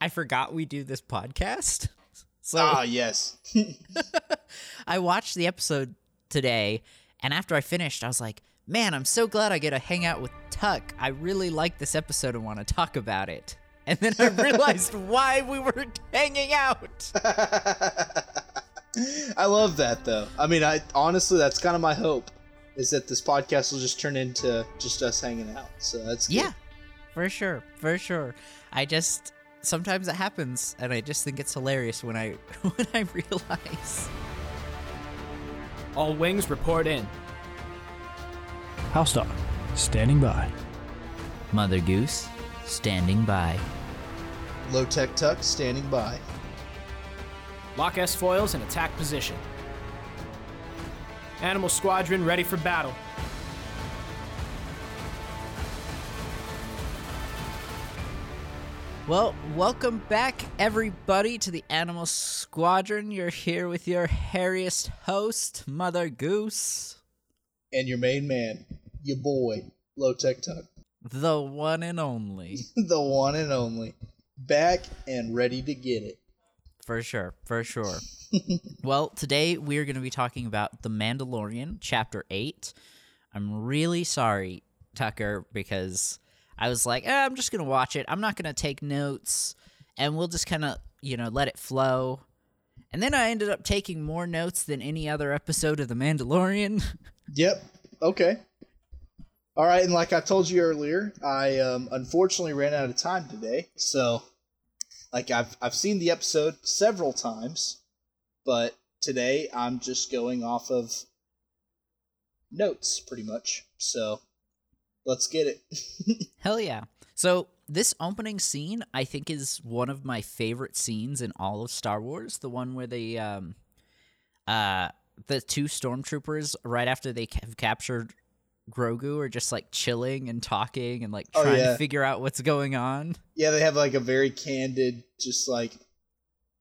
I forgot we do this podcast. So ah, yes. I watched the episode today, and after I finished, I was like, man, I'm so glad I get to hang out with Tuck. I really like this episode and want to talk about it. And then I realized why we were hanging out. I love that though. I mean, I honestly, that's kind of my hope is that this podcast will just turn into just us hanging out. So that's good. Yeah, for sure, for sure. I just sometimes it happens, and I just think it's hilarious when I when I realize. All wings report in. House dog, standing by. Mother Goose, standing by. Low Tech Tuck standing by. Lock S foils in attack position. Animal Squadron ready for battle. Well, welcome back, everybody, to the Animal Squadron. You're here with your hairiest host, Mother Goose. And your main man, your boy, Low Tech Tuck. The one and only. the one and only. Back and ready to get it. For sure, for sure. well, today we're going to be talking about The Mandalorian, Chapter 8. I'm really sorry, Tucker, because I was like, eh, I'm just to watch it. I'm not to take notes, and we'll just kind of, you know, let it flow. And then I ended up taking more notes than any other episode of The Mandalorian. Yep. Okay. All right, and like I told you earlier, I um, unfortunately ran out of time today. So, like I've I've seen the episode several times, but today I'm just going off of notes pretty much. So, let's get it. Hell yeah. So, this opening scene, I think, is one of my favorite scenes in all of Star Wars. The one where they, um, uh, the two stormtroopers, right after they have captured Grogu, are just like chilling and talking and like Oh, trying yeah. to figure out what's going on. yeah, they have like a very candid, just like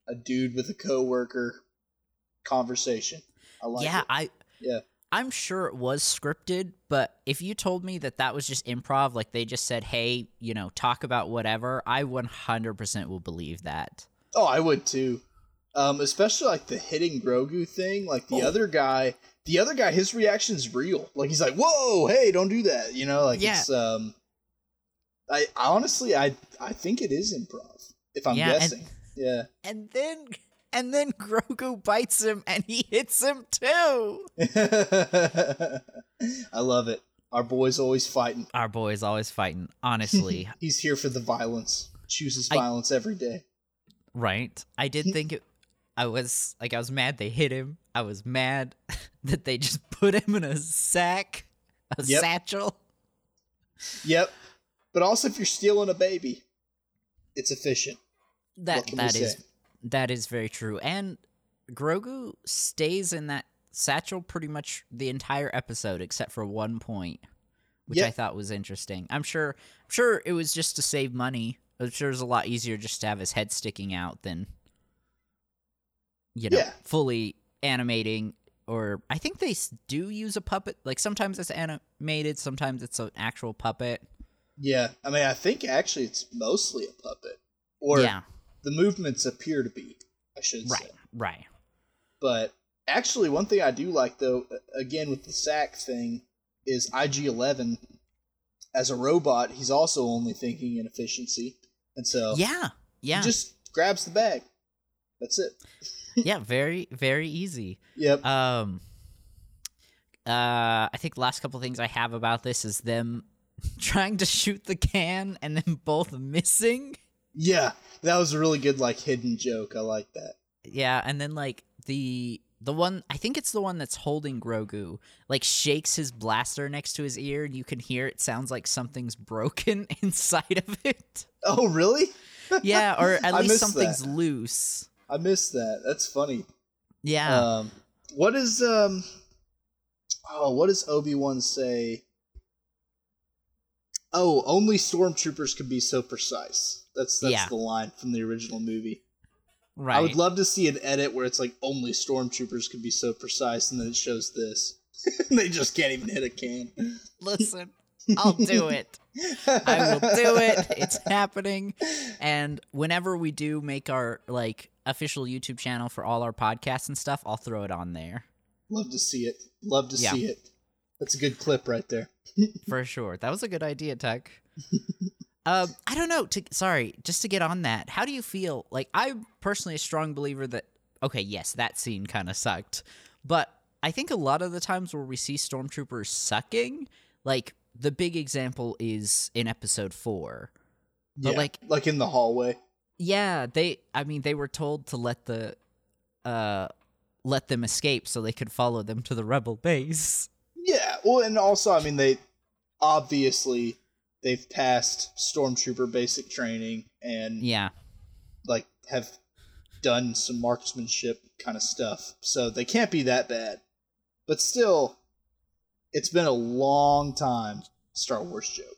a dude with a coworker conversation. I like yeah, it. I. Yeah. I'm sure it was scripted, but if you told me that that was just improv, like they just said, "Hey, you know, talk about whatever," I 100% will believe that. Oh, I would too. Um, especially like the hitting Grogu thing. Like the Oh. other guy, the other guy, his reaction's real. Like he's like, "Whoa, hey, don't do that," you know. Like Yeah. it's um, I, honestly, I I think it is improv. If I'm Yeah, and- guessing, yeah. And then and then Grogu bites him and he hits him too. I love it. Our boy's always fighting. Our boy's always fighting, honestly. He's here for the violence. Chooses I- violence every day. right? I did think it I was like I was mad they hit him. I was mad that they just put him in a sack, a Yep. satchel. Yep. But also, if you're stealing a baby, it's efficient. That What can we that is say? That is very true. And Grogu stays in that satchel pretty much the entire episode except for one point, which I thought was interesting. I'm sure I'm sure it was just to save money. I'm sure it's a lot easier just to have his head sticking out than you know, Yeah. fully animating or I think they do use a puppet. Like sometimes it's animated, sometimes it's an actual puppet. Yeah, I mean, I think actually it's mostly a puppet, or yeah, the movements appear to be. I should right, say. right. right. But actually, one thing I do like though, again with the sack thing, is IG Eleven. As a robot, he's also only thinking in efficiency, and so Yeah, yeah. he just grabs the bag. That's it. yeah, very very easy. Yep. Um uh I think the last couple things I have about this is them trying to shoot the can and then both missing. Yeah, that was a really good like hidden joke. I like that. Yeah, and then like the the one I think it's the one that's holding Grogu like shakes his blaster next to his ear and you can hear it sounds like something's broken inside of it. Oh, really? Yeah, or at least something's that. loose. I missed that. That's funny. Yeah. Um, what is um? Oh, what does Obi Wan say? Oh, only stormtroopers can be so precise. That's that's Yeah. the line from the original movie. right. I would love to see an edit where it's like only stormtroopers can be so precise, and then it shows this. they just can't even hit a can. Listen, I'll do it. I will do it. It's happening. And whenever we do make our like official YouTube channel for all our podcasts and stuff, I'll throw it on there Love to see it. Love to Yeah. see it. That's a good clip right there. for sure. That was a good idea, Tuck. um, I don't know. To sorry, just to get on that, how do you feel? Like, I'm personally a strong believer that okay, yes, that scene kind of sucked, but I think a lot of the times where we see stormtroopers sucking, like the big example is in episode four. But Yeah, like like in the hallway. Yeah, they I mean they were told to let the uh let them escape so they could follow them to the rebel base. Well, and also, I mean, they obviously they've passed stormtrooper basic training and Yeah. like have done some marksmanship kind of stuff, so they can't be that bad. But still, it's been a long time Star Wars joke,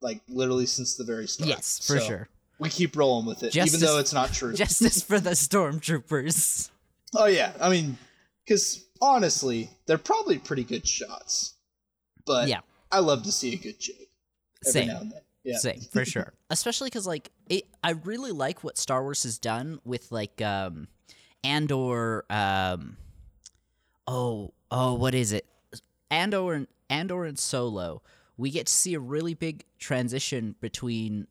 like literally since the very start. Yes, for So sure. We keep rolling with it, Justice- even though it's not true. Justice for the stormtroopers. Oh yeah, I mean, because honestly, they're probably pretty good shots, but Yeah. I love to see a good joke every Same. now and then. Yeah, Same, for sure. Especially because like it, I really like what Star Wars has done with like um, Andor. Um, oh, oh, what is it? Andor and Andor and Solo. We get to see a really big transition between.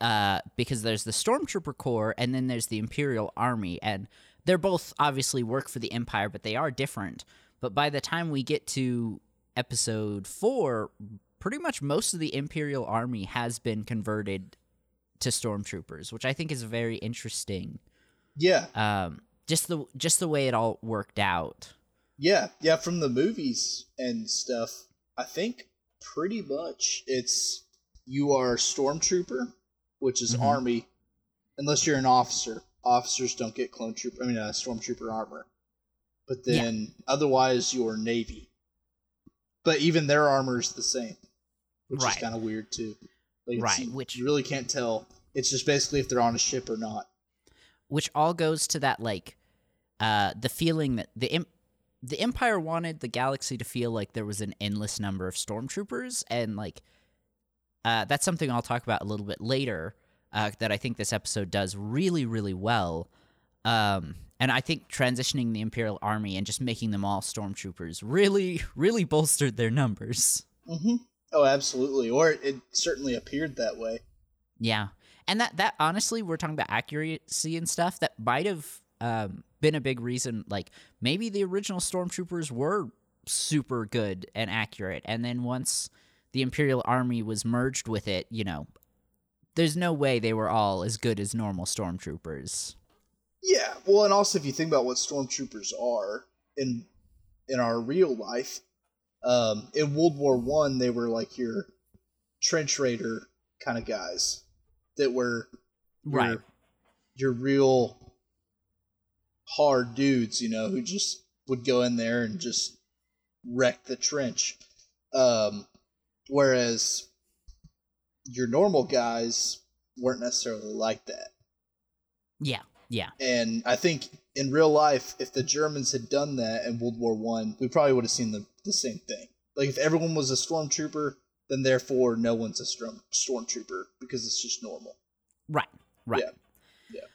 Uh, because there's the Stormtrooper Corps and then there's the Imperial Army, and they're both obviously work for the Empire, but they are different. But by the time we get to episode four, pretty much most of the Imperial Army has been converted to stormtroopers, which I think is very interesting. yeah, Um, just the just the way it all worked out. yeah, yeah. From the movies and stuff, I think pretty much it's you are a stormtrooper, which is Mhm. army, unless you're an officer. Officers don't get clone trooper. I mean, uh, stormtrooper armor. But Yeah. then otherwise, you're navy. But even their armor is the same, which Right. is kind of weird too. Like, Right, which- you really can't tell. It's just basically if they're on a ship or not. which all goes to that like uh the feeling that the imp- the empire wanted the galaxy to feel like there was an endless number of stormtroopers and like uh that's something I'll talk about a little bit later uh that I think this episode does really really well um and I think transitioning the imperial army and just making them all stormtroopers really really bolstered their numbers hmm Oh, absolutely. Or it certainly appeared that way. Yeah. And that that honestly, we're talking about accuracy and stuff. That might have um, been a big reason. Like maybe the original stormtroopers were super good and accurate, and then once the Imperial Army was merged with it, you know, there's no way they were all as good as normal stormtroopers. Yeah. Well, and also if you think about what stormtroopers are in in our real life, um, in World War One, they were like your trench raider kind of guys that were your, Right. your real hard dudes, you know, who just would go in there and just wreck the trench. Um, whereas your normal guys weren't necessarily like that. Yeah. Yeah. And I think in real life, if the Germans had done that in World War One, we probably would have seen the, the same thing. Like if everyone was a stormtrooper, then therefore no one's a storm stormtrooper because it's just normal. Right. Right. Yeah. Yeah.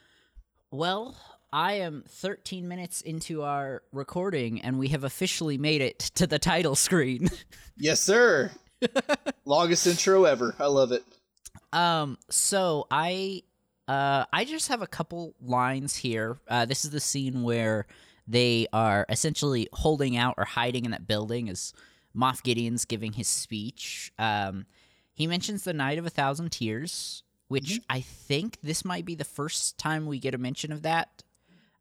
Well, I am 13 minutes into our recording, and we have officially made it to the title screen. Yes, sir. Longest intro ever. I love it. Um, so I uh I just have a couple lines here. Uh this is the scene where they are essentially holding out or hiding in that building as Moff Gideon's giving his speech. Um he mentions the Night of a Thousand Tears, which I think this might be the first time we get a mention of that.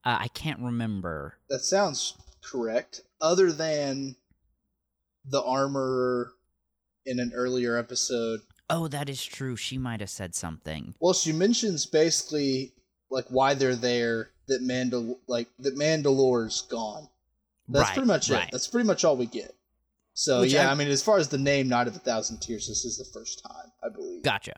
Uh, I can't remember. That sounds correct. Other than the armor in an earlier episode. Oh, that is true. She might have said something. Well, she mentions basically like why they're there. That Mandal like that Mandalore's gone. That's Right, pretty much right. it. That's pretty much all we get. So Which yeah, I- I, mean, as far as the name "Night of a Thousand Tears," this is the first time I believe. Gotcha.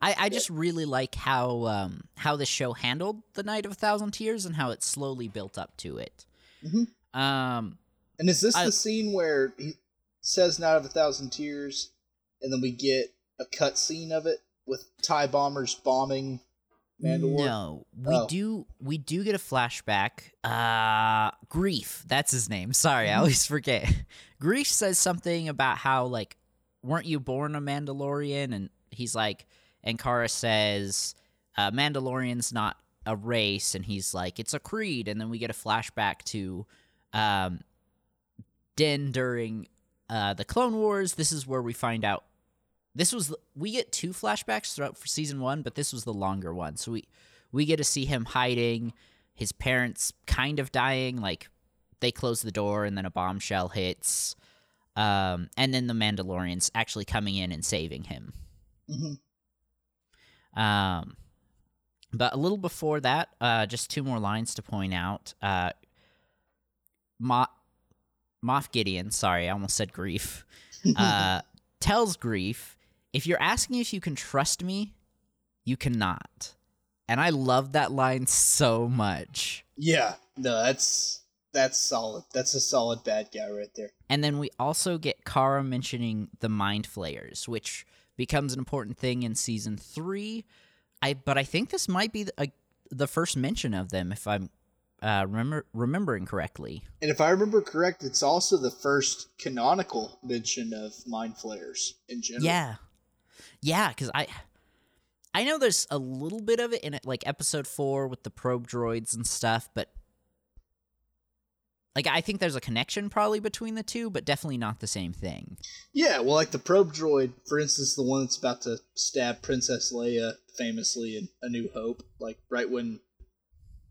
I, I just really like how um, how the show handled the Night of a Thousand Tears and how it slowly built up to it. Mhm. Um, And is this I- the scene where he says "Night of a Thousand Tears" and then we get a cutscene of it with tie bombers bombing Mandalore. No, we Oh. do. We do get a flashback. Uh, Greef. That's his name. Sorry, I always forget. Greef says something about how like, weren't you born a Mandalorian? And he's like, and Cara says, uh, Mandalorian's not a race, and he's like, it's a creed. And then we get a flashback to, um, Din during uh the Clone Wars. This is where we find out this was we get two flashbacks throughout for season one, but this was the longer one. So we we get to see him hiding, his parents kind of dying, like they close the door and then a bombshell hits, um, and then the Mandalorians actually coming in and saving him. Mhm. Um, but a little before that, uh, just two more lines to point out. Uh, Mo- Moff Gideon, sorry, I almost said Greef, uh, tells Greef, if you're asking if you can trust me, you cannot. And I love that line so much. Yeah, no, that's that's solid. That's a solid bad guy right there. And then we also get Cara mentioning the mind flayers, which becomes an important thing in season three. I but I think this might be the, uh, the first mention of them, if I'm uh, remember remembering correctly. And if I remember correct, it's also the first canonical mention of mind flayers in general. Yeah, yeah, because I I know there's a little bit of it in it, like episode four with the probe droids and stuff, but like I think there's a connection probably between the two, but definitely not the same thing. Yeah, well, like the probe droid, for instance, the one that's about to stab Princess Leia famously in A New Hope, like right when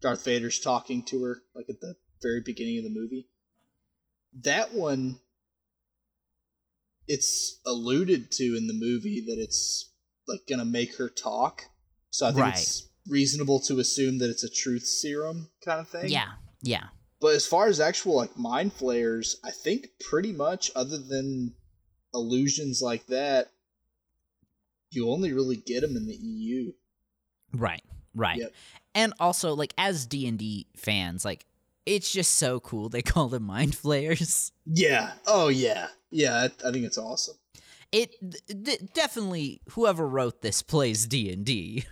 Darth Vader's talking to her, like at the very beginning of the movie. That one, it's alluded to in the movie that it's like gonna make her talk. So I think Right. it's reasonable to assume that it's a truth serum kind of thing. Yeah, yeah. But as far as actual like mind flayers, I think pretty much other than illusions like that, you only really get them in the EU. Right, right. Yep. And also, like as D and D fans, like it's just so cool they call them mind flayers. Yeah. Oh yeah. Yeah. I, I think it's awesome. It th- definitely whoever wrote this plays D and D.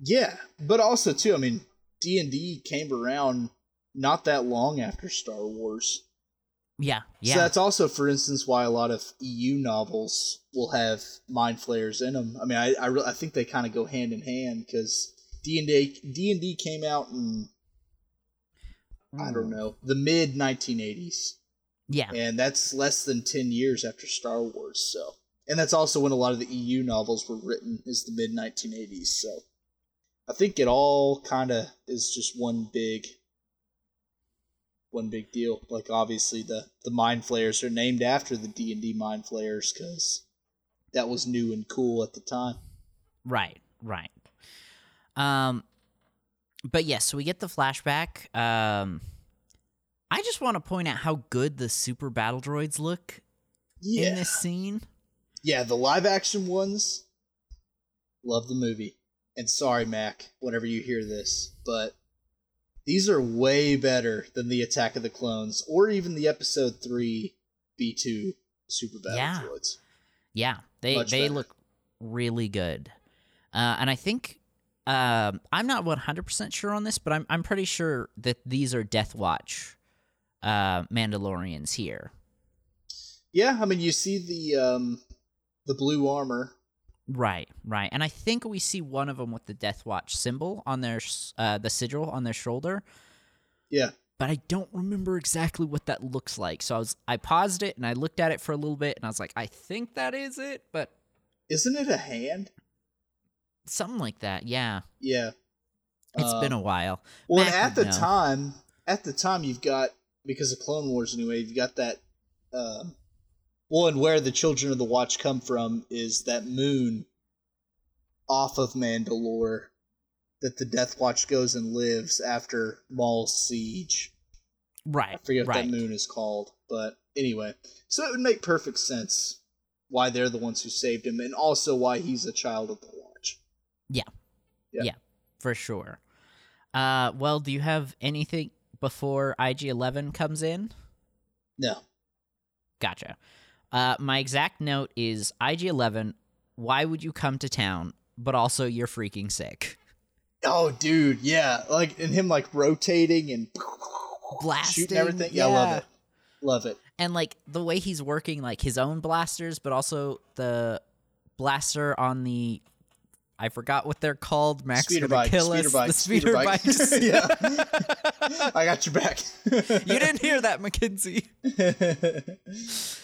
Yeah, but also too. I mean, D and D came around not that long after Star Wars. Yeah, yeah, So that's also, for instance, why a lot of EU novels will have mind flayers in them. I mean, I I, re- I think they kind of go hand in hand because D and D D and D came out in I don't know the mid 1980s, yeah, and that's less than 10 years after Star Wars. So, and that's also when a lot of the EU novels were written is the mid 1980s. So, I think it all kind of is just one big one big deal. Like obviously the the mind flayers are named after the D and D mind flayers because that was new and cool at the time. right, right. Um, but yes, so we get the flashback. Um, I just want to point out how good the super battle droids look Yeah, in this scene. yeah. The live action ones, love the movie. And sorry, Mac, whenever you hear this, but these are way better than the Attack of the Clones or even the Episode Three B two Super Battle Yeah. Droids. Yeah, they Much they better. look really good, uh, and I think um, I'm not 100 percent sure on this, but I'm I'm pretty sure that these are Death Watch uh, Mandalorians here. Yeah, I mean you see the um the blue armor. Right, right, and I think we see one of them with the Death Watch symbol on their uh, the sigil on their shoulder, Yeah, but I don't remember exactly what that looks like. So I was I paused it and I looked at it for a little bit, and I was like, I think that is it, but isn't it a hand? Something like that. Yeah, Yeah. it's been Um, a while. Well, at the know. time, at the time, you've got because of Clone Wars anyway. You've got that. Um, well, and where the Children of the Watch come from is that moon off of Mandalore that the Death Watch goes and lives after Maul's siege. Right, I forget what that moon is called, but anyway, so it would make perfect sense why they're the ones who saved him, and also why he's a child of the Watch. Yeah. for sure. Uh, well, do you have anything before IG Eleven comes in? No, Gotcha. Uh, my exact note is IG Eleven. Why would you come to town? But also, you're freaking sick. Oh, dude, yeah, like and him like rotating and Blasting shooting everything. Yeah, I love it. Love it. and like the way he's working like his own blasters but also the blaster on the i forgot what they're called. Max Speeder gonna bike, kill us. bike, the speeder, speeder bike. bikes yeah, I got your back. you didn't hear that mckinsey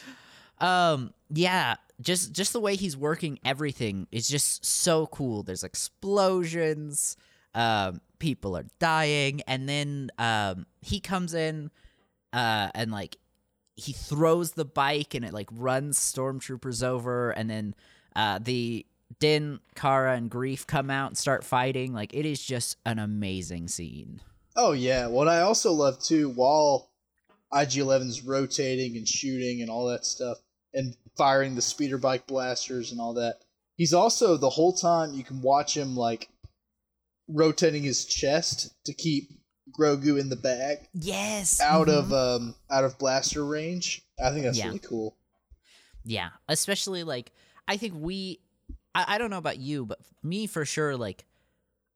um yeah just just the way he's working everything is just so cool. There's explosions um people are dying and then um he comes in uh and like he throws the bike and it like runs stormtroopers over and then uh the din cara and greef come out and start fighting like it is just an amazing scene Oh yeah. What I also love too, while IG 11's rotating and shooting and all that stuff, and firing the speeder bike blasters and all that, he's also the whole time you can watch him like rotating his chest to keep Grogu in the bag yes out mhm. of um out of blaster range. I think that's Yeah. really cool. Yeah, especially like I think we I, I don't know about you, but me for sure like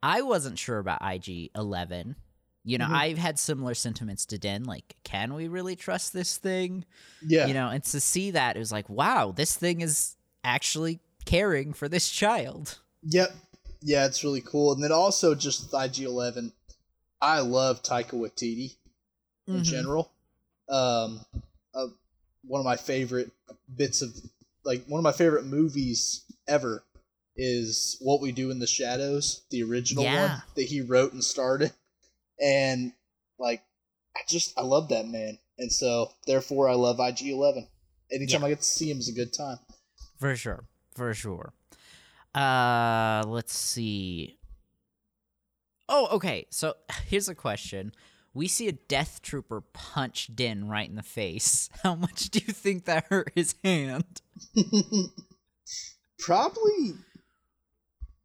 I wasn't sure about IG 11. You know, Mhm. I've had similar sentiments to Din like can we really trust this thing? Yeah. You know, and to see that it was like wow, this thing is actually caring for this child. Yep. Yeah, it's really cool. And then also just with IG Eleven, I love Taika Waititi in Mhm. general. Um, uh, one of my favorite bits of like one of my favorite movies ever is What We Do in the Shadows, the original Yeah. one that he wrote and started. And like, I just I love that man, and so therefore I love IG Eleven. Anytime Yeah. I get to see him is a good time. For sure. For sure. Uh let's see. Oh, okay. So here's a question. We see a death trooper punch Din right in the face. How much do you think that hurt his hand? Probably.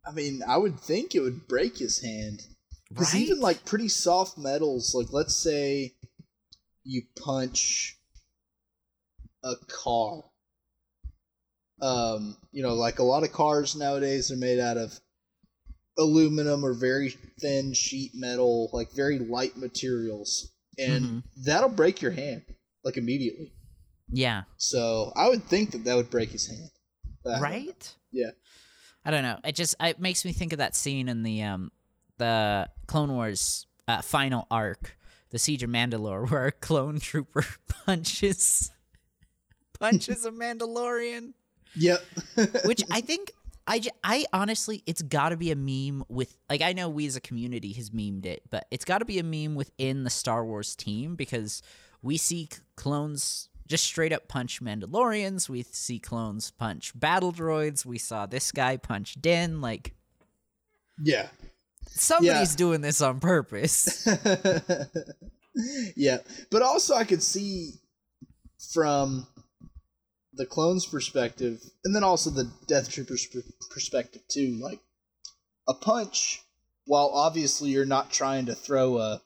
I mean, I would think it would break his hand. Because Right? even like pretty soft metals, like let's say you punch a car. Um, you know, like a lot of cars nowadays are made out of aluminum or very thin sheet metal, like very light materials, and Mhm. that'll break your hand like immediately. Yeah. So I would think that that would break his hand. But I don't. Right? Yeah. I don't know. It just it makes me think of that scene in the um the Clone Wars uh, final arc, the Siege of Mandalore, where a clone trooper punches punches a Mandalorian. Yep. which I think I, j- I honestly it's got to be a meme with like I know we as a community has memed it, but it's got to be a meme within the Star Wars team because we see clones just straight up punch Mandalorians, we see clones punch battle droids, we saw this guy punch Din like yeah. somebody's doing this on purpose. yeah, but also I could see from the clone's perspective, and then also the Death Trooper's per- perspective too. Like a punch, while obviously you're not trying to throw a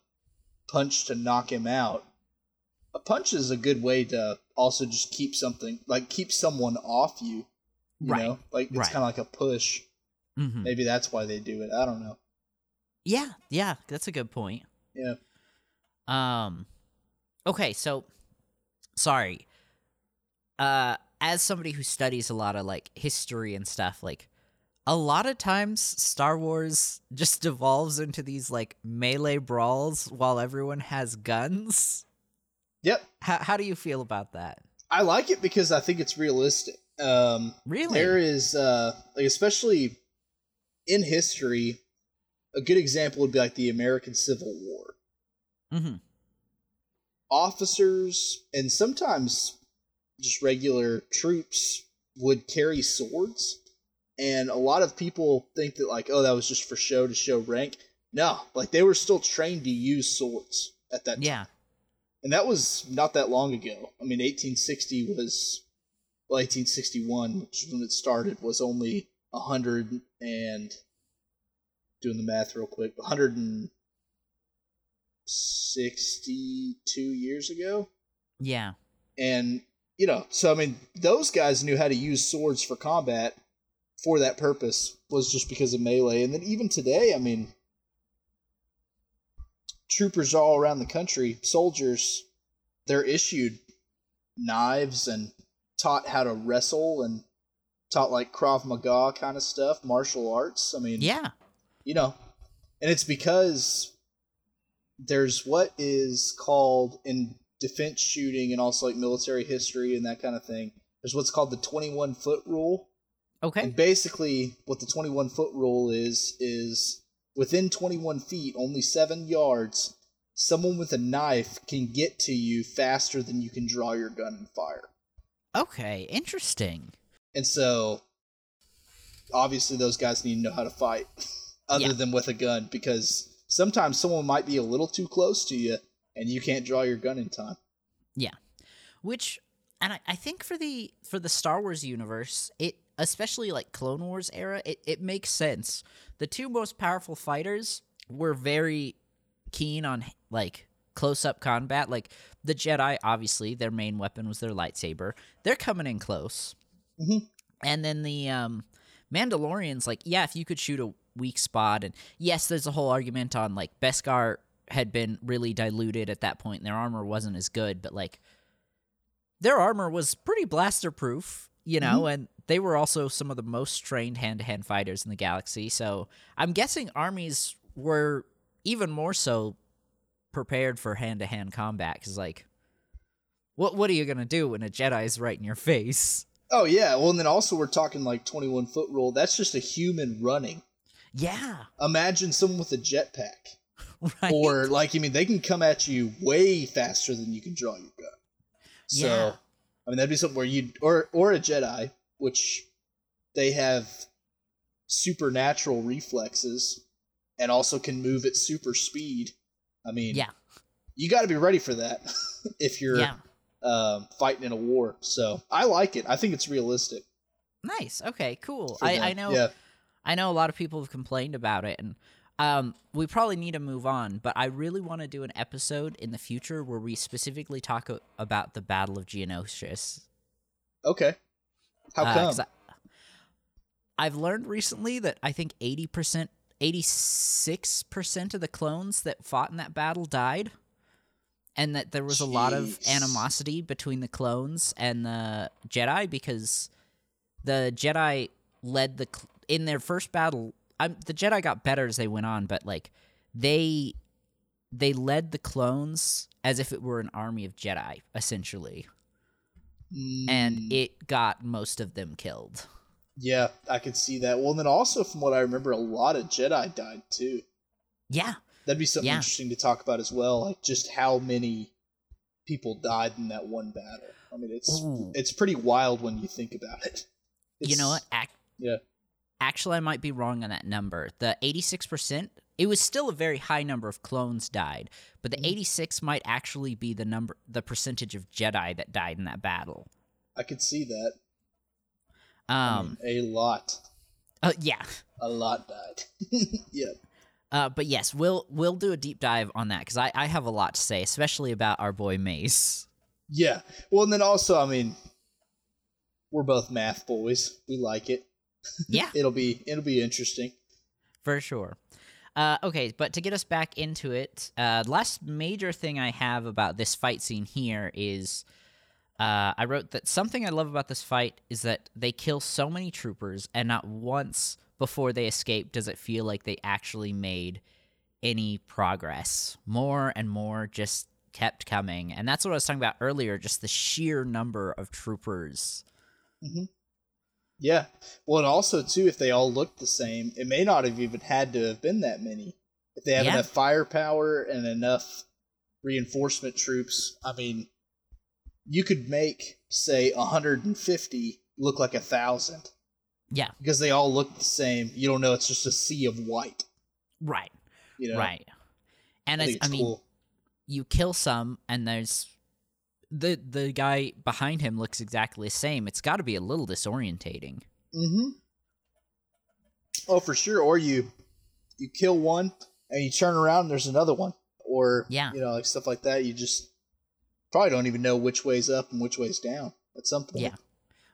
punch to knock him out, a punch is a good way to also just keep something like keep someone off you. You Right, know, like it's right. kind of like a push. Mhm. Maybe that's why they do it. I don't know. Yeah, yeah, that's a good point. Yeah. Um okay, so sorry. Uh as somebody who studies a lot of like history and stuff, like a lot of times Star Wars just devolves into these like melee brawls while everyone has guns. Yep. How how do you feel about that? I like it because I think it's realistic. Um, Really? there is uh, like especially in history, a good example would be like the American Civil War. Mhm. Officers and sometimes just regular troops would carry swords, and a lot of people think that like, oh, that was just for show to show rank. No, like they were still trained to use swords at that time. And that was not that long ago. I mean, 1860 was, well, 1861, which is when it started, was only 100 and, doing the math real quick, 162 years ago. Yeah. And you know, so I mean, those guys knew how to use swords for combat for that purpose was just because of melee. And then even today, I mean, troopers all around the country, soldiers, they're issued knives and taught how to wrestle and taught like Krav Maga kind of stuff, martial arts. I mean, Yeah. you know, and it's because there's what is called in defense shooting and also like military history and that kind of thing. There's what's called the 21 foot rule. Okay. And basically, what the 21 foot rule is, is within 21 feet, only seven yards, someone with a knife can get to you faster than you can draw your gun and fire. Okay. Interesting. And so, obviously, those guys need to know how to fight other Yeah. than with a gun because sometimes someone might be a little too close to you and you can't draw your gun in time. Yeah. Which and I, I think for the for the Star Wars universe, it especially like Clone Wars era, it, it makes sense. The two most powerful fighters were very keen on like close up combat. Like the Jedi, obviously, their main weapon was their lightsaber. They're coming in close. Mhm. And then the um, Mandalorians, like, yeah, if you could shoot a weak spot, and yes, there's a whole argument on like Beskar had been really diluted at that point, and their armor wasn't as good, but like their armor was pretty blaster proof, you know, and they were also some of the most trained hand to hand fighters in the galaxy. So I'm guessing armies were even more so prepared for hand to hand combat because, like, what what are you gonna do when a Jedi is right in your face? Oh, yeah. Well, and then also, we're talking like 21 foot rule. That's just a human running. Yeah, Imagine someone with a jetpack. right. Or, like, I mean, they can come at you way faster than you can draw your gun. So, Yeah. I mean, that'd be something where you or or a Jedi, which they have supernatural reflexes and also can move at super speed. I mean, yeah, you got to be ready for that if you're yeah. um, fighting in a war. So I like it. I think it's realistic. Nice. Okay, cool. I. I know. Yeah. I know a lot of people have complained about it, and um, we probably need to move on. But I really want to do an episode in the future where we specifically talk o- about the Battle of Geonosis. Okay. How Uh, come? I, have learned recently that I think eighty percent, eighty-six percent of the clones that fought in that battle died, and that there was a lot of animosity between the clones and the Jedi because the Jedi led the cl- in their first battle. I'm, the Jedi got better as they went on, but like they they led the clones as if it were an army of Jedi, essentially and Mm, it got most of them killed. yeah, I could see that. Well, and then also from what I remember, a lot of Jedi died too. Yeah, That'd be something Yeah. interesting to talk about as well, like just how many people died in that one battle. I mean, it's Ooh. it's pretty wild when you think about it. you know what? Ac- Yeah. Actually, I might be wrong on that number. The 86%, it was still a very high number of clones died, but Mm-hmm. the 86 might actually be the number the percentage of Jedi that died in that battle. I could see that. I Um mean, a lot, uh, yeah. a lot died. yeah. Uh, but yes, we'll we'll do a deep dive on that cuz I I have a lot to say, especially about our boy Mace. Yeah. Well, and then also, I mean, we're both math boys. We like it. Yeah. It'll be it'll be interesting. For sure. Uh, okay, but to get us back into it, uh, last major thing I have about this fight scene here is uh, I wrote that something I love about this fight is that they kill so many troopers, and not once before they escape does it feel like they actually made any progress. More and more just kept coming. And that's what I was talking about earlier just the sheer number of troopers. Yeah. Well, and also too, if they all looked the same, it may not have even had to have been that many. If they have Yeah. enough firepower and enough reinforcement troops, I mean, you could make say 150 look like a thousand Yeah, because they all look the same. You don't know; it's just a sea of white. right, You know, right. And I I mean, cool. you kill some and there's the the guy behind him looks exactly the same it's got to be a little disorientating Mm-hmm. Oh, for sure. Or you you kill one and you turn around and there's another one. Or Yeah. you know, like stuff like that. You just probably don't even know which way's up and which way's down at some point. Yeah.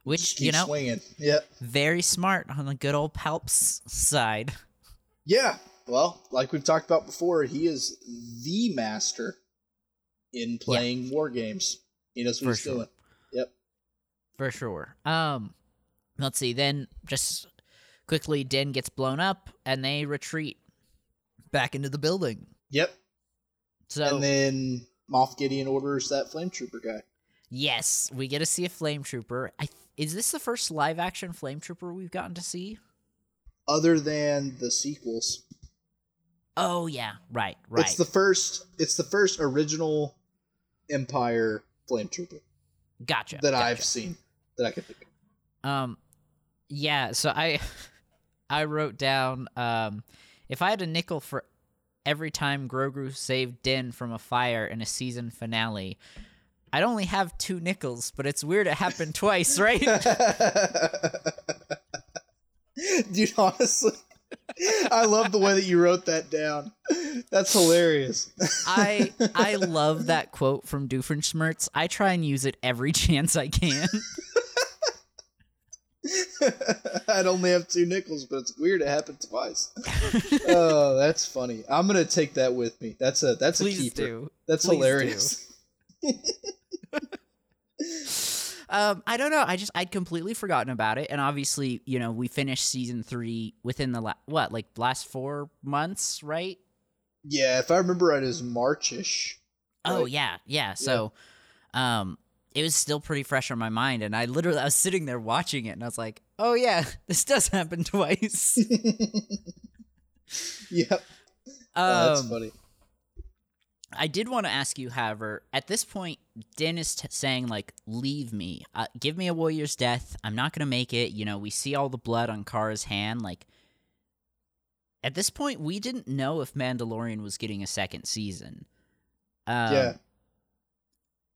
Which, keep you know, swinging. Yeah. very smart on the good old Palp's side. Yeah. Well, like we've talked about before, he is the master in playing war games. He knows what For he's sure. doing. Yep. For sure. Um let's see, then just quickly Din gets blown up and they retreat back into the building. Yep. So and then Moff Gideon orders that flame trooper guy. yes, we get to see a flame trooper. I is this the first live action flame trooper we've gotten to see? Other than the sequels. Oh yeah, right, right. It's the first it's the first original Empire flame trooper gotcha. that gotcha. I've seen that I can think of. Um, yeah. So I, I wrote down um, if I had a nickel for every time Grogu saved Din from a fire in a season finale, I'd only have two nickels. But it's weird it happened twice, right? Dude, honestly, I love the way that you wrote that down. That's hilarious. I I love that quote from Doofenshmirtz. I try and use it every chance I can. I'd only have two nickels, but it's weird it happened twice. oh, that's funny. I'm gonna take that with me. That's a that's a keeper. do. That's Please hilarious. Um, I don't know. I just I'd completely forgotten about it, and obviously, you know, we finished season three within the la- what like last four months, right? Yeah, if I remember right, it was Marchish. Oh yeah, yeah. So, um, it was still pretty fresh on my mind, and I literally I was sitting there watching it, and I was like, oh yeah, this does happen twice. Yep. Oh, that's um, funny. I did want to ask you, however, at this point, Din is t- saying like, "Leave me, uh, give me a warrior's death. I'm not gonna make it." You know, we see all the blood on Cara's hand. Like, at this point, we didn't know if Mandalorian was getting a second season. Um, yeah.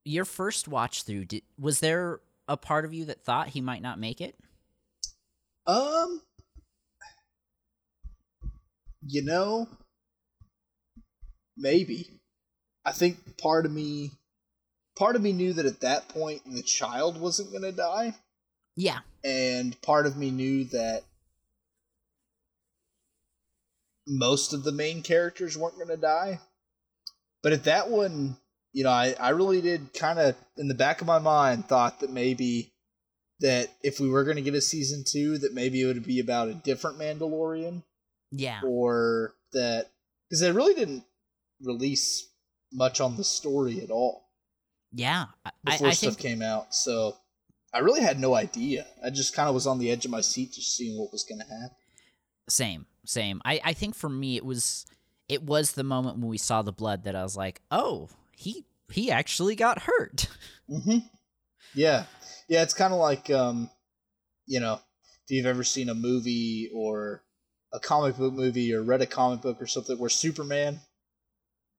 Your first watch through, did, was there a part of you that thought he might not make it? Um, you know, maybe. I think part of me, part of me knew that at that point the child wasn't gonna die, Yeah, and part of me knew that most of the main characters weren't gonna die. But at that one, you know, I, I really did kind of in the back of my mind thought that maybe that if we were going to get a season two, that maybe it would be about a different Mandalorian, yeah, or that because they really didn't release much on the story at all yeah. I, I before I stuff think came out. So I really had no idea. I just kind of was on the edge of my seat, just seeing what was going to happen. Same, same. I, I think for me it was it was the moment when we saw the blood that I was like, oh, he he actually got hurt. hmm Yeah, yeah. It's kind of like, um, you know, if you've ever seen a movie or a comic book movie or read a comic book or something where Superman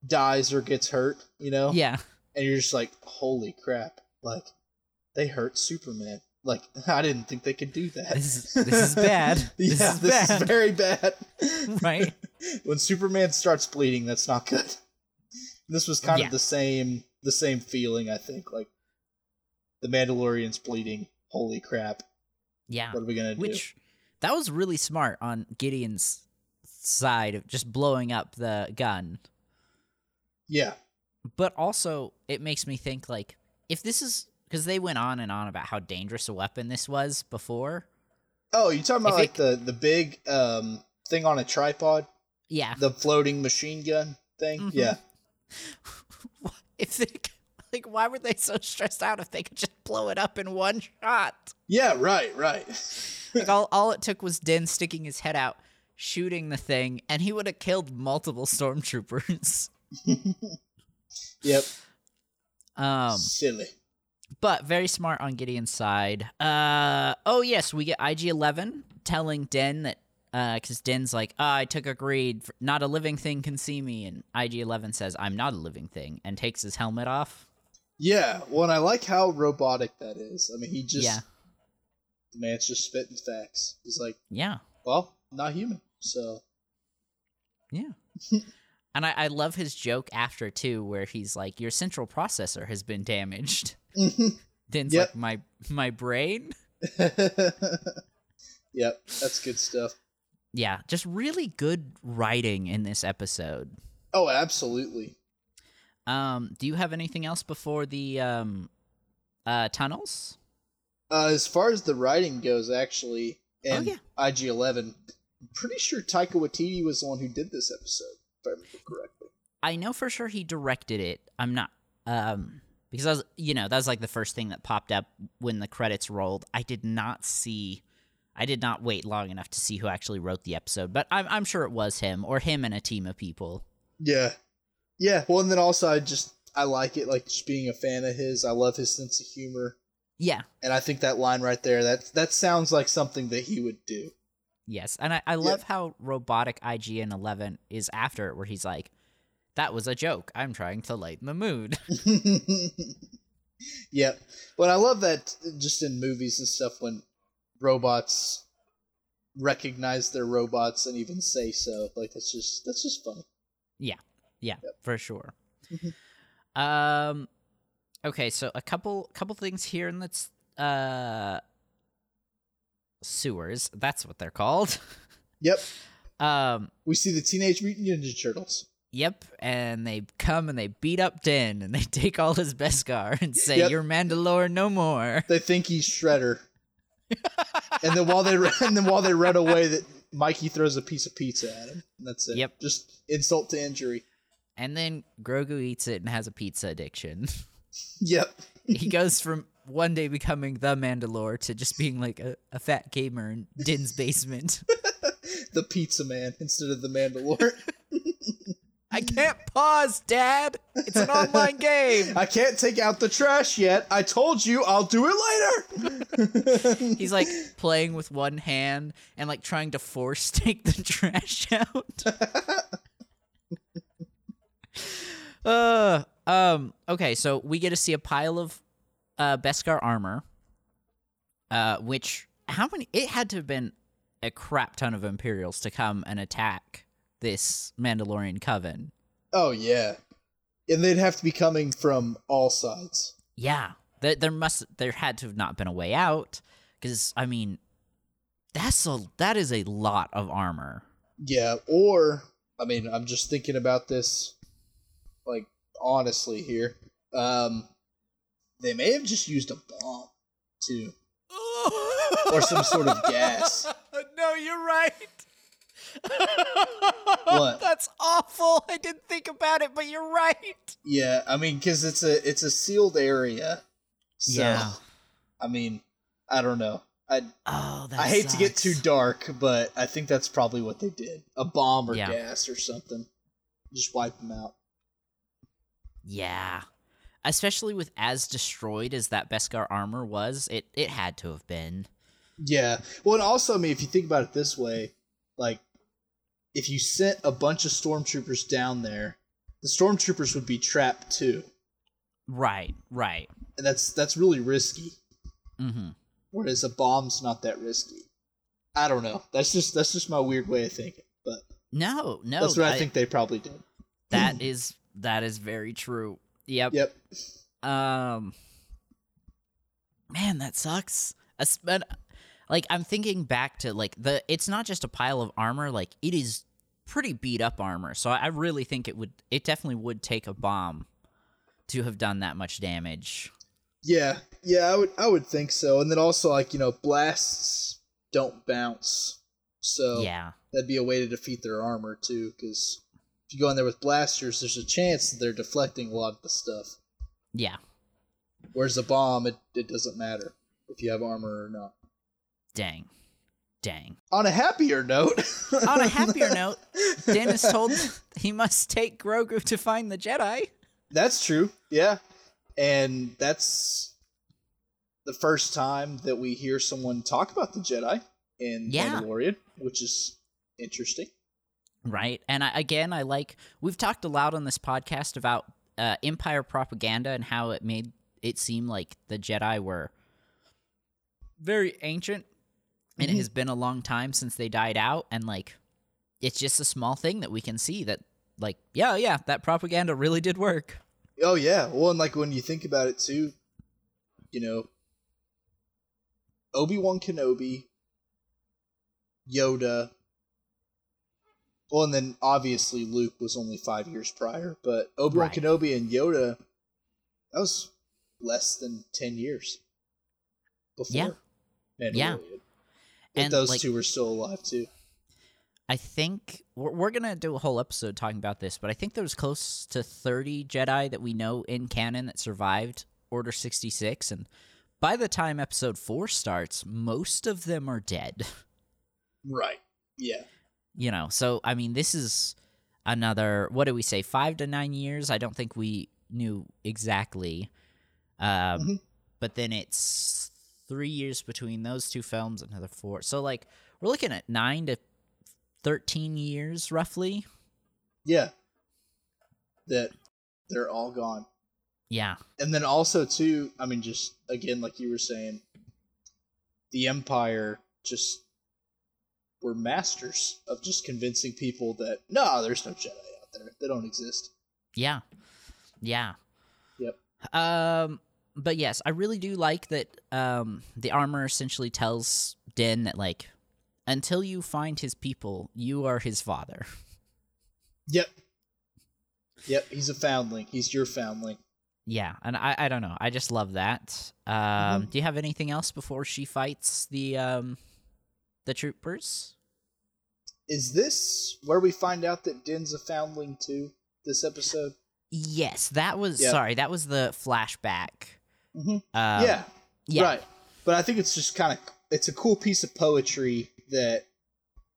dies or gets hurt, you know, yeah, and you're just like, holy crap! Like they hurt Superman. Like I didn't think they could do that. This is- this is bad. This is this bad. is very bad. right. when Superman starts bleeding, that's not good. This was kind Yeah. of the same the same feeling, I think. Like the Mandalorian's bleeding. Holy crap! Yeah, What are we gonna do? which that was really smart on Gideon's side of just blowing up the gun. Yeah, But also, it makes me think like if this is because they went on and on about how dangerous a weapon this was before. Oh, you talking about If like it- the the big um thing on a tripod, Yeah, the floating machine gun thing? Mhm. Yeah, if they like, why were they so stressed out if they could just blow it up in one shot? yeah, right, right. Like all, all it took was Din sticking his head out, shooting the thing, and he would have killed multiple stormtroopers. yep, um, silly. But very smart on Gideon's side. Uh, oh yes, we get IG Eleven telling Din that because Din's like, ah, I took a for, not a living thing can see me, and IG Eleven says, I'm not a living thing, and takes his helmet off. Yeah, well, and I like how robotic that is. I mean, he just Yeah. the man's just spitting facts. He's like, Yeah, well, not human, so yeah. and I, I love his joke after too, where he's like, "Your central processor has been damaged." Din's Yep. like my my brain. yep, that's good stuff. Yeah, just really good writing in this episode. Oh, absolutely. Um, do you have anything else before the um uh tunnels? Uh, as far as the writing goes, actually, and Oh, IG Eleven, I'm pretty sure Taika Waititi was the one who did this episode, if I remember correctly. I know for sure he directed it. I'm not um because I was you know, that was like the first thing that popped up when the credits rolled. I did not see I did not wait long enough to see who actually wrote the episode, but I'm I'm sure it was him or him and a team of people. Yeah, yeah. Well, and then also, I just I like it, like just being a fan of his. I love his sense of humor, Yeah. and I think that line right there that that sounds like something that he would do. Yes, and I, I love how robotic IG Eleven is after it, where he's like, "That was a joke. I'm trying to lighten the mood." yep. but I love that just in movies and stuff when robots recognize their robots and even say so. Like that's just that's just funny. yeah, yeah, for sure. Mhm. um, okay, so a couple couple things here in that's uh sewers. That's what they're called. Yep, um, we see the Teenage Mutant Ninja Turtles. Yep, and they come and they beat up Din and they take all his Beskar and say, Yep. "You're Mandalore no more." They think he's Shredder, and then while they and then while they run away, that Mikey throws a piece of pizza at him. That's it. Yep. just insult to injury. And then Grogu eats it and has a pizza addiction. Yep. he goes from one day becoming the Mandalore to just being like a, a fat gamer in Din's basement. the pizza man instead of the Mandalore. I can't pause, Dad. It's an online game. I can't take out the trash yet. I told you I'll do it later. He's like playing with one hand and like trying to force take the trash out. uh, um. Okay, so we get to see a pile of uh Beskar armor. Uh, which how many? It had to have been a crap ton of Imperials to come and attack this Mandalorian coven. oh yeah, and they'd have to be coming from all sides. Yeah, there, there must there had to have not been a way out because I mean, that's a that is a lot of armor. Yeah, or I mean, I'm just thinking about this, like honestly here. Um, they may have just used a bomb too, or some sort of gas. no, you're right. What? That's awful. I didn't think about it, but you're right. Yeah, I mean, because it's a it's a sealed area. So, Yeah. I mean, I don't know. I Oh, that I hate to get too dark, but I think that's probably what they did. A bomb or Yeah. gas or something. Just wipe them out. Yeah. Especially with as destroyed as that Beskar armor was, it, it had to have been. Yeah. Well, and also, I mean, if you think about it this way, like, if you sent a bunch of stormtroopers down there, the stormtroopers would be trapped too, Right, right. and that's that's really risky. Mm-hmm. Whereas a bomb's not that risky. I don't know. That's just that's just my weird way of thinking, but No, no. that's what I, think they probably did. that is that is very true. Yep. Yep. Um Man, that sucks. But, like I'm thinking back to like the it's not just a pile of armor, like it is pretty beat up armor. So I really think it would it definitely would take a bomb to have done that much damage. Yeah, yeah, I would I would think so. And then also like, you know, blasts don't bounce. So Yeah. that'd be a way to defeat their armor too, because if you go in there with blasters, there's a chance that they're deflecting a lot of the stuff. Yeah. Whereas a bomb, it, it doesn't matter if you have armor or not. Dang. Dang. On a happier note, On a happier note, Din is told he must take Grogu to find the Jedi. That's true. Yeah. And that's the first time that we hear someone talk about the Jedi in Yeah. Mandalorian, which is interesting. Right. And I, again, I like, we've talked a lot on this podcast about uh, Empire propaganda and how it made it seem like the Jedi were very ancient and it Mhm. has been a long time since they died out. And like, it's just a small thing that we can see that, like, yeah, yeah, that propaganda really did work. Oh yeah. Well, and like when you think about it too, you know, Obi Wan Kenobi, Yoda. Well, and then obviously Luke was only five years prior, but Obi Wan Right. Kenobi and Yoda, that was less than ten years before. Yeah. Yeah. Mandalorian. And, those like- two were still alive too. I think we're, we're gonna do a whole episode talking about this, but I think there's close to 30 Jedi that we know in canon that survived Order 66, and by the time Episode Four starts, most of them are dead. Right. Yeah. you know, so I mean, this is another what do we say, five to nine years? I don't think we knew exactly, um, Mhm. but then it's three years between those two films, another four. So like we're looking at nine to 13 years roughly. Yeah. That they're all gone. Yeah. And then also too, I mean just again like you were saying, the Empire just were masters of just convincing people that no, there's no Jedi out there. They don't exist. Yeah. Yeah. Yep. Um but yes, I really do like that um the armor essentially tells Din that like until you find his people, you are his father. Yep. Yep, he's a foundling. He's your foundling. Yeah, and I I don't know. I just love that. Um Mm-hmm. do you have anything else before she fights the um the troopers? Is this where we find out that Din's a foundling too? This episode? Yes, that was sorry, that was the flashback. Mm-hmm. Um, yeah. yeah. Right. But I think it's just kind of it's a cool piece of poetry that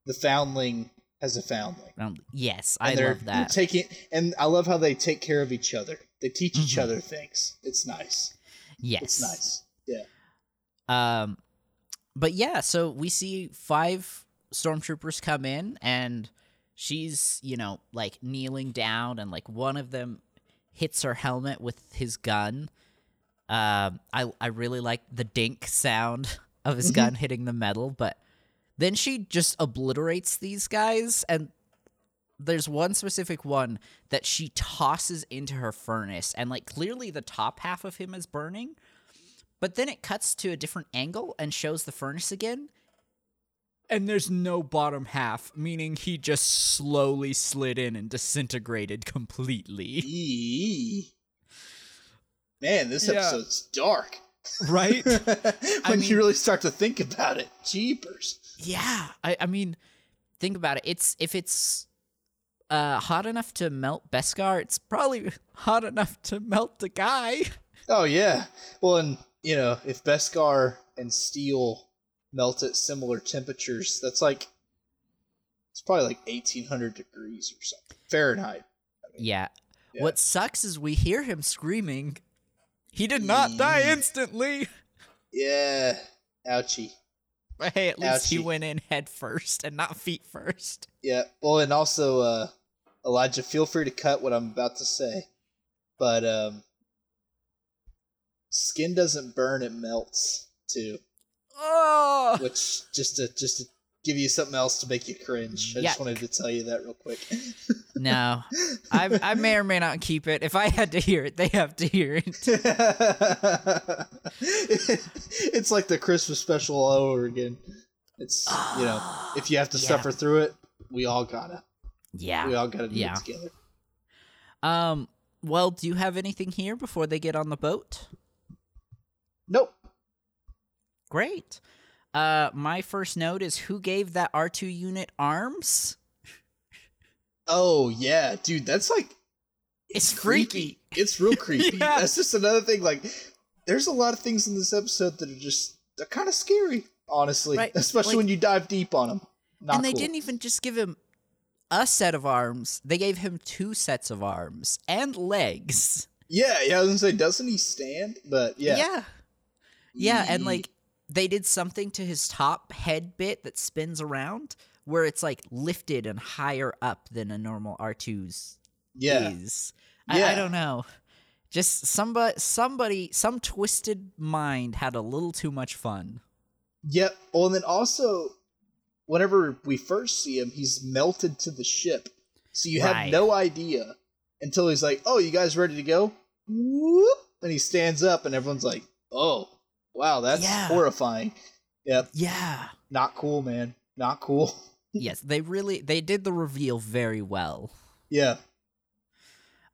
the foundling has a foundling. Um, yes, And I love that. Taking and I love how they take care of each other. They teach each Mhm. other things. It's nice. yes. It's nice. Yeah. Um, but yeah, so we see five stormtroopers come in, and she's you know like kneeling down, and like one of them hits her helmet with his gun. Um, I I really like the dink sound of his Mhm. gun hitting the metal, but then she just obliterates these guys, and there's one specific one that she tosses into her furnace, and like clearly the top half of him is burning. But then it cuts to a different angle and shows the furnace again. And there's no bottom half, meaning he just slowly slid in and disintegrated completely. Man, this Yeah. episode's dark. Right? when mean- you really start to think about it, jeepers. yeah. I, I mean, think about it. It's if it's uh, hot enough to melt Beskar, it's probably hot enough to melt the guy. Oh yeah. Well, and you know, if Beskar and steel melt at similar temperatures, that's like it's probably like eighteen hundred degrees or something Fahrenheit. Yeah. Yeah. What sucks is we hear him screaming. He did not die instantly. Yeah. Ouchie. But hey, at least he went in head first and not feet first. Yeah. Well, and also, uh, Elijah, feel free to cut what I'm about to say, but um, skin doesn't burn; it melts too. Oh, Which just a just to give you something else to make you cringe. I just wanted to tell you that real quick. no. I, I may or may not keep it. If I had to hear it, they have to hear it. it's like the Christmas special all over again. It's you know, if you have to Yeah. suffer through it, we all gotta. Yeah, we all gotta do Yeah. it together. Um. Well, do you have anything here before they get on the boat? Nope. Great. Uh, my first note is who gave that R two unit arms? Oh yeah, dude, that's like It's creepy. It's real creepy. Yeah. That's just another thing. Like, there's a lot of things in this episode that are just they're kind of scary, honestly. Right, Especially like- when you dive deep on them. Not and they cool. didn't even just give him a set of arms. They gave him two sets of arms and legs. Yeah, yeah. I was gonna say, doesn't he stand? But yeah, Yeah. Yeah, and like they did something to his top head bit that spins around where it's like lifted and higher up than a normal R2's yeah, is. I, I don't know. Just somebody somebody some twisted mind had a little too much fun. yep. Well, and then also, whenever we first see him, he's melted to the ship, so you Right. have no idea until he's like, "Oh, you guys ready to go?" Whoop, and he stands up, and everyone's like, Oh, wow, that's Yeah. horrifying. Yep, Yeah. not cool, man. Not cool. yes, they really they did the reveal very well. yeah.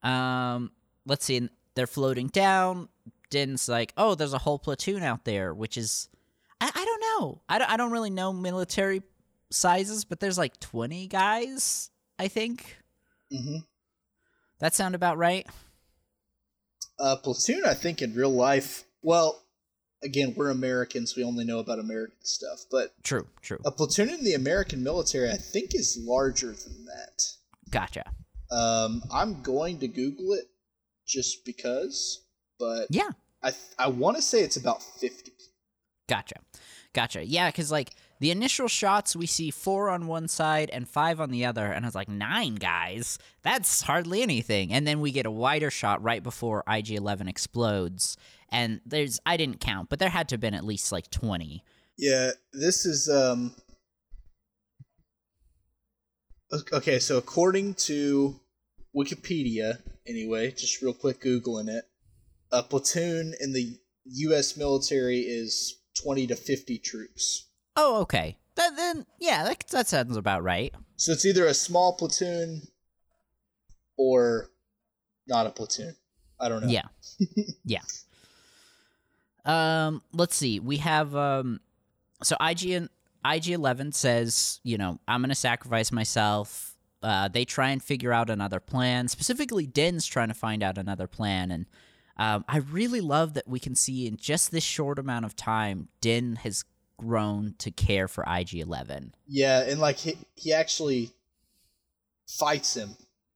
Um, let's see. They're floating down. Din's like, "Oh, there's a whole platoon out there," which is, I, I don't know. I don't, I don't really know military sizes, but there's like 20 guys. I think hmm that sound about right. Uh, platoon, I think in real life. Well, again, we're Americans. We only know about American stuff, but True, true. a platoon in the American military, I think, is larger than that. Gotcha. Um, I'm going to Google it just because, but Yeah, I th- I want to say it's about fifty. gotcha, gotcha. Yeah, because like the initial shots, we see four on one side and five on the other, and I was like, nine guys. That's hardly anything. And then we get a wider shot right before IG Eleven explodes, and there's I didn't count, but there had to have been at least like twenty. Yeah, this is um. Okay, so according to Wikipedia, anyway, just real quick googling it, a platoon in the U.S. military is twenty to fifty troops. Oh, okay. That, then yeah, that that sounds about right. So it's either a small platoon or not a platoon. I don't know. Yeah. yeah. Um, let's see. We have um so IG IG Eleven says, you know, I'm gonna sacrifice myself. Uh, they try and figure out another plan. Specifically, Din's trying to find out another plan, and um, I really love that we can see in just this short amount of time, Din has grown to care for IG Eleven. Yeah, and like he he actually fights him.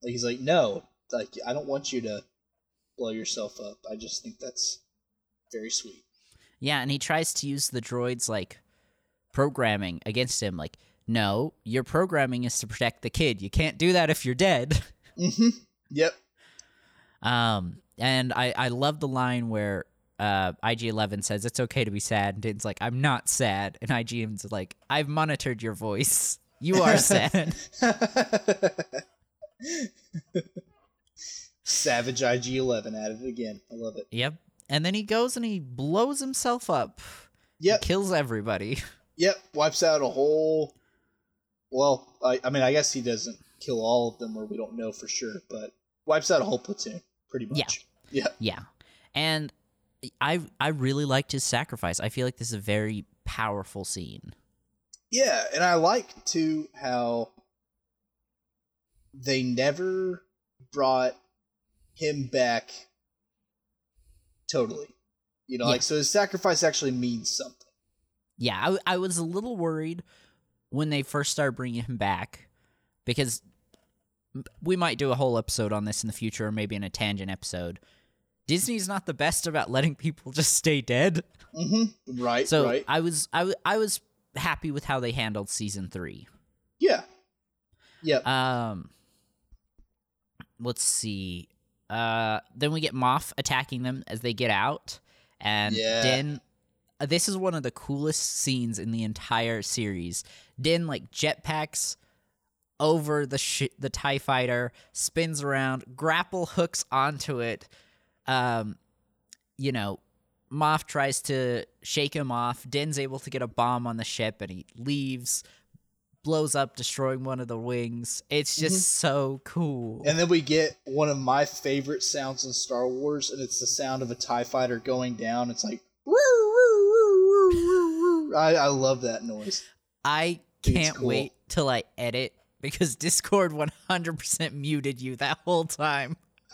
Like he's like, no, like I don't want you to blow yourself up. I just think that's very sweet. Yeah, and he tries to use the droid's like programming against him. Like, no, your programming is to protect the kid. You can't do that if you're dead. Mm-hmm. Yep. Um, and I I love the line where uh IG Eleven says it's okay to be sad, and Din's like, I'm not sad, and IGM's like, I've monitored your voice. You are sad. Savage IG Eleven at it again. I love it. yep. And then he goes and he blows himself up. Yep. Kills everybody. Yep. Wipes out a whole. Well, I, I mean, I guess he doesn't kill all of them, or we don't know for sure, but wipes out a whole platoon, pretty much. Yeah. Yeah. Yeah. And I I really liked his sacrifice. I feel like this is a very powerful scene. Yeah, and I like too how they never brought him back totally. You know, Yeah. like so his sacrifice actually means something. Yeah, I was a little worried when they first started bringing him back because we might do a whole episode on this in the future or maybe in a tangent episode. Disney's not the best about letting people just stay dead. Mm-hmm. Right. So right. I was I, w- I was happy with how they handled season 3. Yeah. Yep. Um let's see. Uh then we get Moff attacking them as they get out and Yeah. Din uh, this is one of the coolest scenes in the entire series. Din like jetpacks over the sh- the tie fighter, spins around, grapple hooks onto it. Um you know, Moff tries to shake him off. Din's able to get a bomb on the ship and he leaves, blows up, destroying one of the wings. It's just mm-hmm. so cool. and then we get one of my favorite sounds in Star Wars, and it's the sound of a TIE fighter going down. It's like "Woo, woo, woo, woo, woo, woo." I, I love that noise. I can't cool. wait till I edit because Discord 100% muted you that whole time.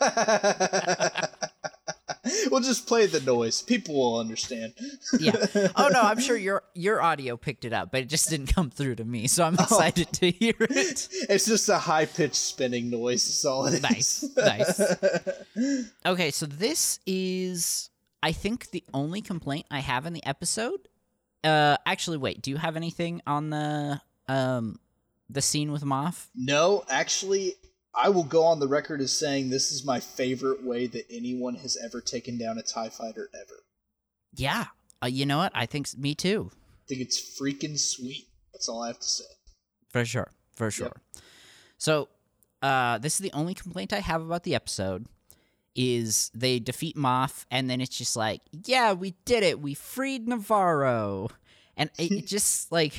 we'll just play the noise. People will understand. Yeah. Oh no, I'm sure your your audio picked it up, but it just didn't come through to me. So Oh. I'm excited to hear it. It's just a high pitched spinning noise. Is all it is. Nice, nice. Okay, so this is I think the only complaint I have in the episode. Uh actually wait, do you have anything on the um the scene with Moff? No, actually, I will go on the record as saying this is my favorite way that anyone has ever taken down a TIE fighter ever. Yeah. Uh, you know what? I think me too. I think it's freaking sweet. That's all I have to say. For sure. For sure. So, uh, this is the only complaint I have about the episode is they defeat Moff, and then it's just like, yeah, we did it. We freed Navarro. And it, it just like.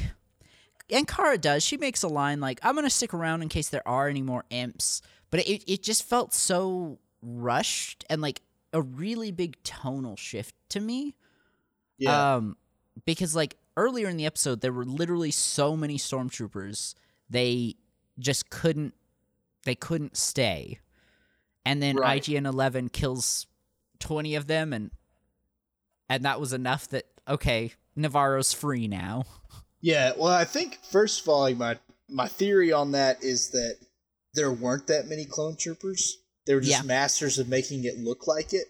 And Cara does. She makes a line like, I'm going to stick around in case there are any more imps. But it, it just felt so rushed and like a really big tonal shift to me. Yeah. Um, because like earlier in the episode, there were literally so many stormtroopers they just couldn't they couldn't stay, and then Right. IG eleven kills twenty of them, and and that was enough that okay, Navarro's free now. Yeah, well, I think first of all, like my my theory on that is that there weren't that many clone troopers. They were just Yeah. masters of making it look like it.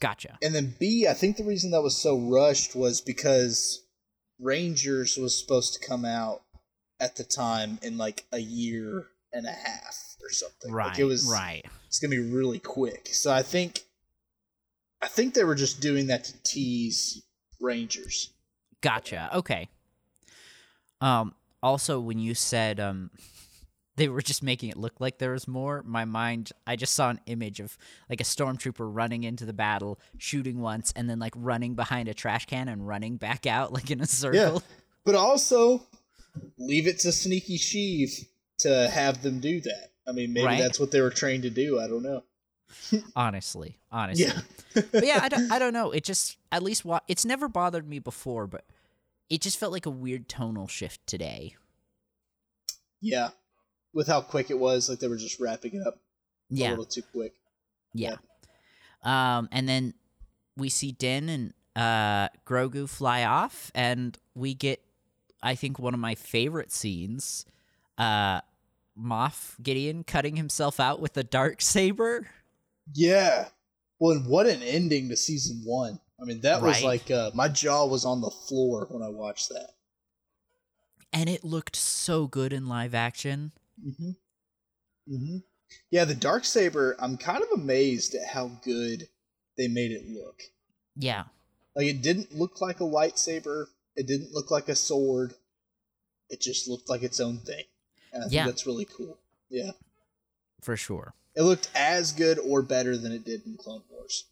Gotcha. And then B, I think the reason that was so rushed was because Rangers was supposed to come out at the time in like a year and a half or something. Right. Like it was right. it's gonna be really quick. So I think I think they were just doing that to tease Rangers. Gotcha. Okay. Um. Also, when you said um, they were just making it look like there was more, my mind, I just saw an image of like a stormtrooper running into the battle, shooting once, and then like running behind a trash can and running back out like in a circle. Yeah. But also leave it to Sneaky Sheev to have them do that. I mean, maybe Right. that's what they were trained to do. I don't know. Honestly, honestly. Yeah. but yeah, I don't, I don't know. It just at least wa- it's never bothered me before, but it just felt like a weird tonal shift today. yeah. With how quick it was, like they were just wrapping it up a little too quick. Yeah. Um, and then we see Din and uh, Grogu fly off, and we get, I think, one of my favorite scenes. Uh, Moff Gideon cutting himself out with a dark saber. Yeah. Well, and what an ending to season one. I mean, that was like uh, my jaw was on the floor when I watched that. And it looked so good in live action. Mm-hmm. Mm-hmm. Yeah, the dark saber. I'm kind of amazed at how good they made it look. Yeah. Like it didn't look like a lightsaber. It didn't look like a sword. It just looked like its own thing. And I think Yeah. that's really cool. Yeah. For sure. It looked as good or better than it did in Clone Wars.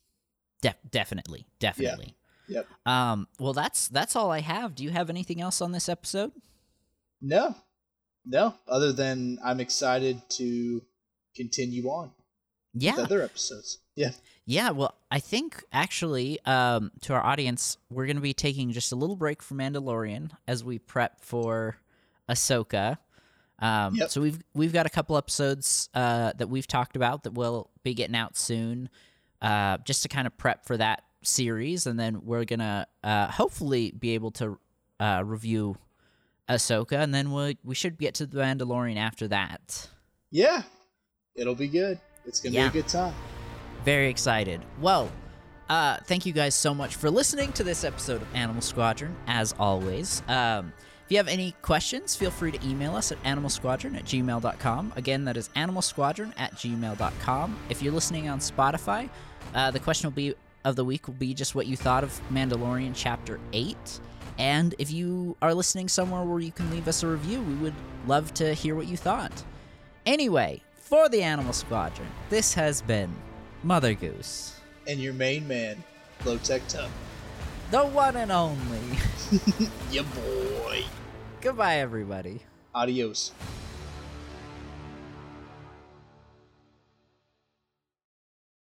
De- definitely. Definitely. Yep. Um, well, that's that's all I have. Do you have anything else on this episode? No. No. Other than I'm excited to continue on Yeah. with other episodes. Yeah. Yeah, well, I think actually, um, to our audience, we're going to be taking just a little break from Mandalorian as we prep for Ahsoka. Um, Yep. So we've we've got a couple episodes uh, that we've talked about that will be getting out soon, uh, just to kind of prep for that series, and then we're gonna uh, hopefully be able to uh, review Ahsoka, and then we we should get to the Mandalorian after that. Yeah. It'll be good. It's going to Yeah. be a good time. Very excited. Well, uh, thank you guys so much for listening to this episode of Animal Squadron, as always. Um, if you have any questions, feel free to email us at animalsquadron at gmail.com. Again, that is animalsquadron at gmail.com. If you're listening on Spotify, uh, the question will be of the week will be just what you thought of Mandalorian Chapter 8. And if you are listening somewhere where you can leave us a review, we would love to hear what you thought. Anyway, for the Animal Squadron, this has been Mother Goose, And your main man, Lowtech Tuck. the one and only. Yeah, boy. Goodbye, everybody. Adios.